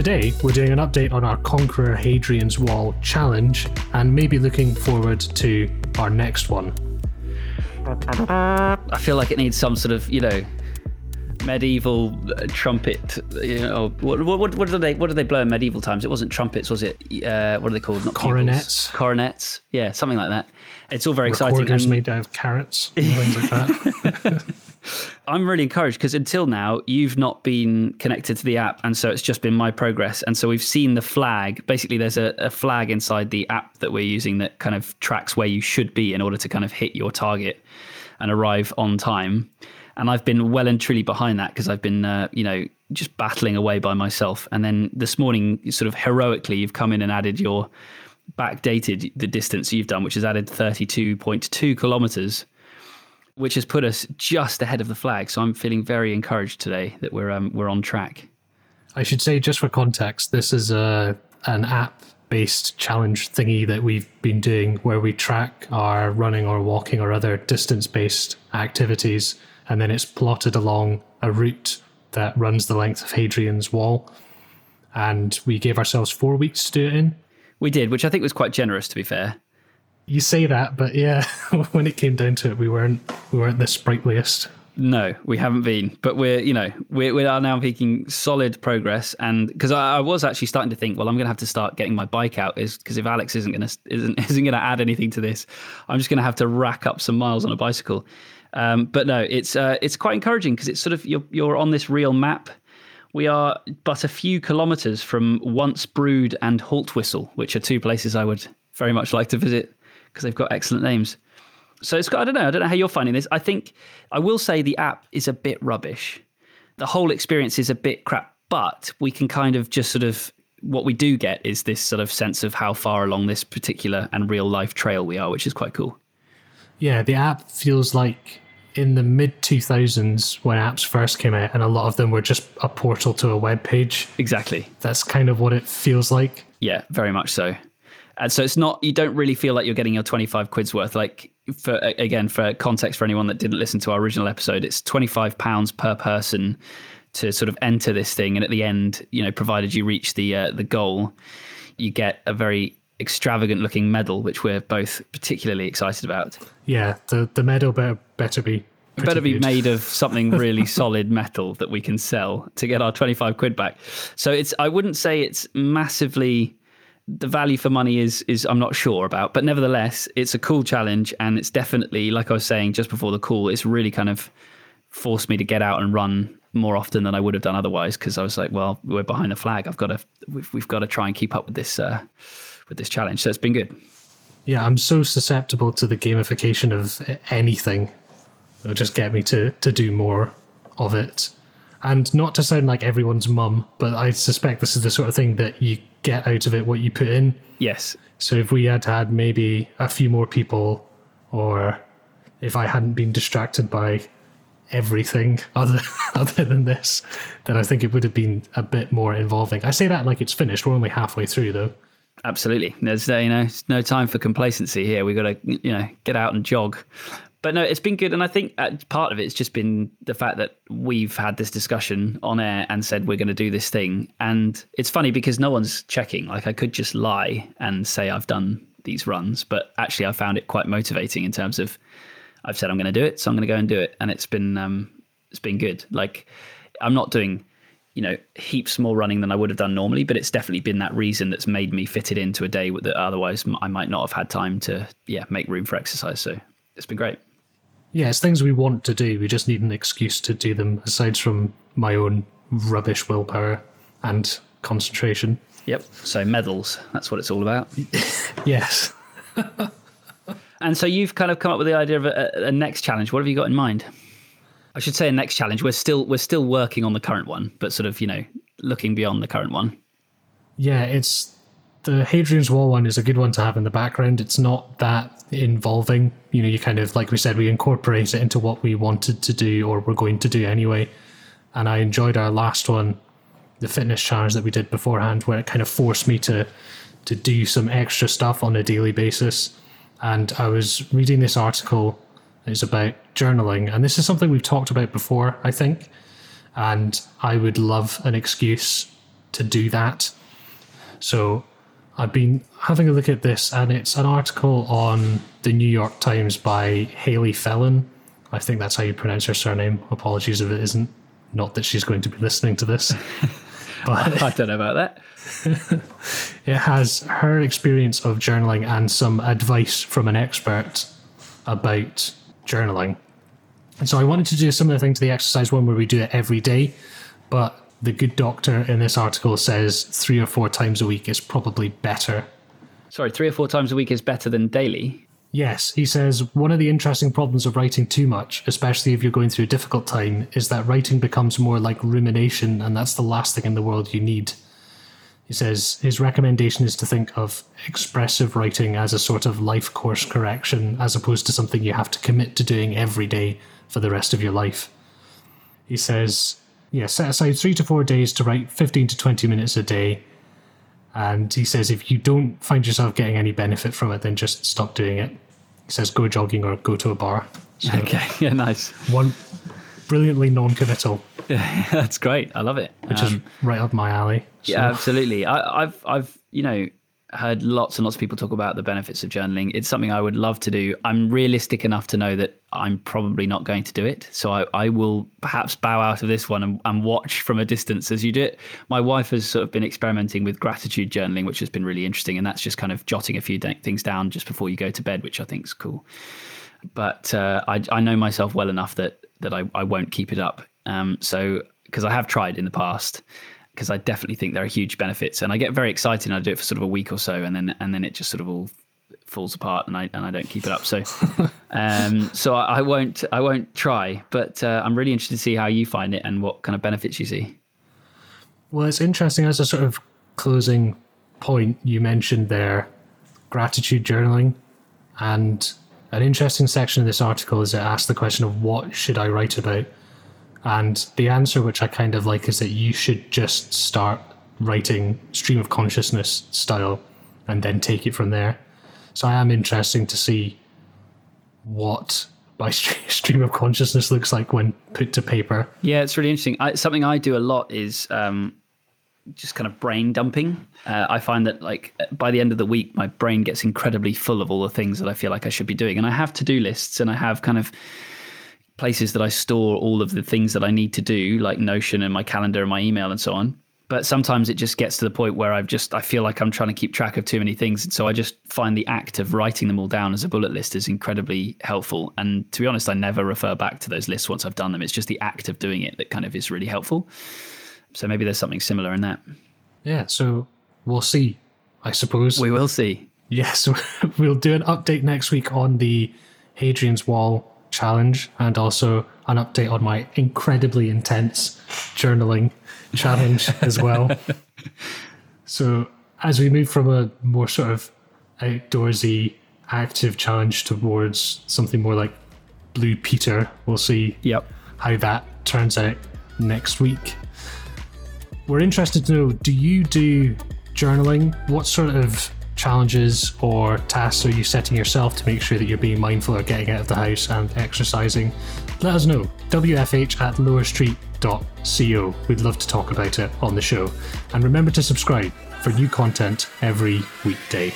Today, we're doing an update on our Conqueror Hadrian's Wall challenge and maybe looking forward to our next one. I feel like it needs some sort of, you know, medieval uh, trumpet. You know, what, what, what, what did they what do they blow in medieval times? It wasn't trumpets, was it? Uh, what are they called? Not Coronets. bugles. Coronets. Yeah, something like that. It's all very exciting. Recorders made out of carrots and things like that. I'm really encouraged because until now you've not been connected to the app, and so it's just been my progress. And so we've seen the flag. Basically, there's a, a flag inside the app that we're using that kind of tracks where you should be in order to kind of hit your target and arrive on time. And I've been well and truly behind that because I've been, uh, you know, just battling away by myself. And then this morning, sort of heroically, you've come in and added your backdated the distance you've done, which has added 32.2 kilometers which has put us just ahead of the flag. So I'm feeling very encouraged today that we're um, we're on track. I should say, just for context, this is a an app based challenge thingy that we've been doing where we track our running or walking or other distance based activities, and then it's plotted along a route that runs the length of Hadrian's Wall. And we gave ourselves four weeks to do it in. We did, which I think was quite generous, to be fair. You say that, but yeah, when it came down to it, we weren't we weren't the sprightliest. No, we haven't been, but we're you know we we are now making solid progress. And because I, I was actually starting to think, well, I'm going to have to start getting my bike out, is because if Alex isn't going to isn't isn't going to add anything to this, I'm just going to have to rack up some miles on a bicycle. Um, but no, it's uh, it's quite encouraging because it's sort of you're you're on this real map. We are but a few kilometres from Once Brewed and Haltwhistle, which are two places I would very much like to visit because they've got excellent names. So it's got, I don't know, I don't know how you're finding this. I think I will say the app is a bit rubbish. The whole experience is a bit crap, but we can kind of just sort of what we do get is this sort of sense of how far along this particular and real life trail we are, which is quite cool. Yeah, the app feels like in the mid 2000s when apps first came out, and a lot of them were just a portal to a web page. Exactly. That's kind of what it feels like. Yeah, very much so. And so it's not you don't really feel like you're getting your 25 quid's worth. Like for again for context for anyone that didn't listen to our original episode it's 25 pounds per person to sort of enter this thing. And at the end you know provided you reach the uh, the goal you get a very extravagant looking medal which we're both particularly excited about. Yeah, the the medal better better be better be good. made of something really solid metal that we can sell to get our 25 quid back. So it's i wouldn't say it's massively the value for money is is I'm not sure about, but nevertheless, it's a cool challenge, and it's definitely like I was saying just before the call. It's really kind of forced me to get out and run more often than I would have done otherwise because I was like, well, we're behind the flag. I've got to we've, we've got to try and keep up with this uh, with this challenge. So it's been good. Yeah, I'm so susceptible to the gamification of anything. It'll just get me to to do more of it. And not to sound like everyone's mum, but I suspect this is the sort of thing that you get out of it what you put in. Yes, So if we had had maybe a few more people, or if I hadn't been distracted by everything other other than this, then I think it would have been a bit more involving. I say that like it's finished. We're only halfway through though. absolutely. There's uh, you know no time for complacency here. We've got to you know get out and jog. But no, it's been good, and I think uh, part of it's just been the fact that we've had this discussion on air and said we're going to do this thing, and it's funny because no one's checking. Like I could just lie and say I've done these runs, but actually I found it quite motivating in terms of I've said I'm going to do it, so I'm going to go and do it, and it's been um, it's been good. Like I'm not doing you know heaps more running than I would have done normally, but it's definitely been that reason that's made me fit it into a day that otherwise I might not have had time to yeah make room for exercise. So it's been great. Yeah, it's things we want to do. We just need an excuse to do them, aside from my own rubbish willpower and concentration. Yep. So medals, that's what it's all about. Yes. And so you've kind of come up with the idea of a, a next challenge. What have you got in mind? I should say a next challenge. We're still we're still working on the current one, but sort of you know looking beyond the current one. Yeah, it's the Hadrian's Wall one is a good one to have in the background. It's not that involving. You know, you kind of like we said, we incorporate it into what we wanted to do or we're going to do anyway. And I enjoyed our last one, the fitness challenge that we did beforehand, where it kind of forced me to to do some extra stuff on a daily basis. And I was reading this article. It's about journaling, and this is something we've talked about before, I think. And I would love an excuse to do that. So I've been having a look at this, and it's an article on the New York Times by Hayley Phelan. I think that's how you pronounce her surname. Apologies if it isn't. Not that she's going to be listening to this. but I don't know about that. it has her experience of journaling and some advice from an expert about journaling. And so I wanted to do a similar thing to the exercise one where we do it every day, but the good doctor in this article says three or four times a week is probably better. Sorry, three or four times a week is better than daily? Yes, he says one of the interesting problems of writing too much, especially if you're going through a difficult time, is that writing becomes more like rumination, and that's the last thing in the world you need. He says his recommendation is to think of expressive writing as a sort of life course correction, as opposed to something you have to commit to doing every day for the rest of your life. He says, yeah, set aside three to four days to write 15 to 20 minutes a day. And he says if you don't find yourself getting any benefit from it, then just stop doing it. He says go jogging or go to a bar. So okay, yeah, nice. One brilliantly non-committal. Yeah, that's great. I love it. Which um, is right up my alley. So. Yeah, absolutely. I, I've, I've, you know, heard lots and lots of people talk about the benefits of journaling. It's something I would love to do. I'm realistic enough to know that I'm probably not going to do it. So I, I will perhaps bow out of this one and, and, watch from a distance as you do it. My wife has sort of been experimenting with gratitude journaling, which has been really interesting. And that's just kind of jotting a few things down just before you go to bed, which I think is cool. But uh, I, I know myself well enough that, that I, I won't keep it up. Um, so, because I have tried in the past because I definitely think there are huge benefits, and I get very excited. and I do it for sort of a week or so, and then and then it just sort of all falls apart, and I and I don't keep it up. So, um, so I, I, won't I won't try, but uh, I'm really interested to see how you find it and what kind of benefits you see. Well, it's interesting as a sort of closing point. You mentioned there gratitude journaling, and an interesting section of this article is it asks the question of what should I write about and the answer, which I kind of like, is that you should just start writing stream of consciousness style and then take it from there. So I am interested to see what my stream of consciousness looks like when put to paper. Yeah, it's really interesting. I, something I do a lot is um, just kind of brain dumping. Uh, I find that like by the end of the week, my brain gets incredibly full of all the things that I feel like I should be doing, and I have to do lists and I have kind of places that I store all of the things that I need to do, like Notion and my calendar and my email and so on. But sometimes it just gets to the point where I've just I feel like I'm trying to keep track of too many things, and so I just find the act of writing them all down as a bullet list is incredibly helpful. And to be honest, I never refer back to those lists once I've done them. It's just the act of doing it that kind of is really helpful. So maybe there's something similar in that. Yeah. So we'll see. I suppose we will see. Yes, we'll do an update next week on the Hadrian's Wall challenge and also an update on my incredibly intense journaling challenge as well. So, as we move from a more sort of outdoorsy, active challenge towards something more like Blue Peter, we'll see yep. how that turns out next week. We're interested to know do you do journaling? What sort of challenges or tasks are you setting yourself to make sure that you're being mindful of getting out of the house and exercising? Let us know. WFH at lowerstreet.co. We'd love to talk about it on the show. And remember to subscribe for new content every weekday.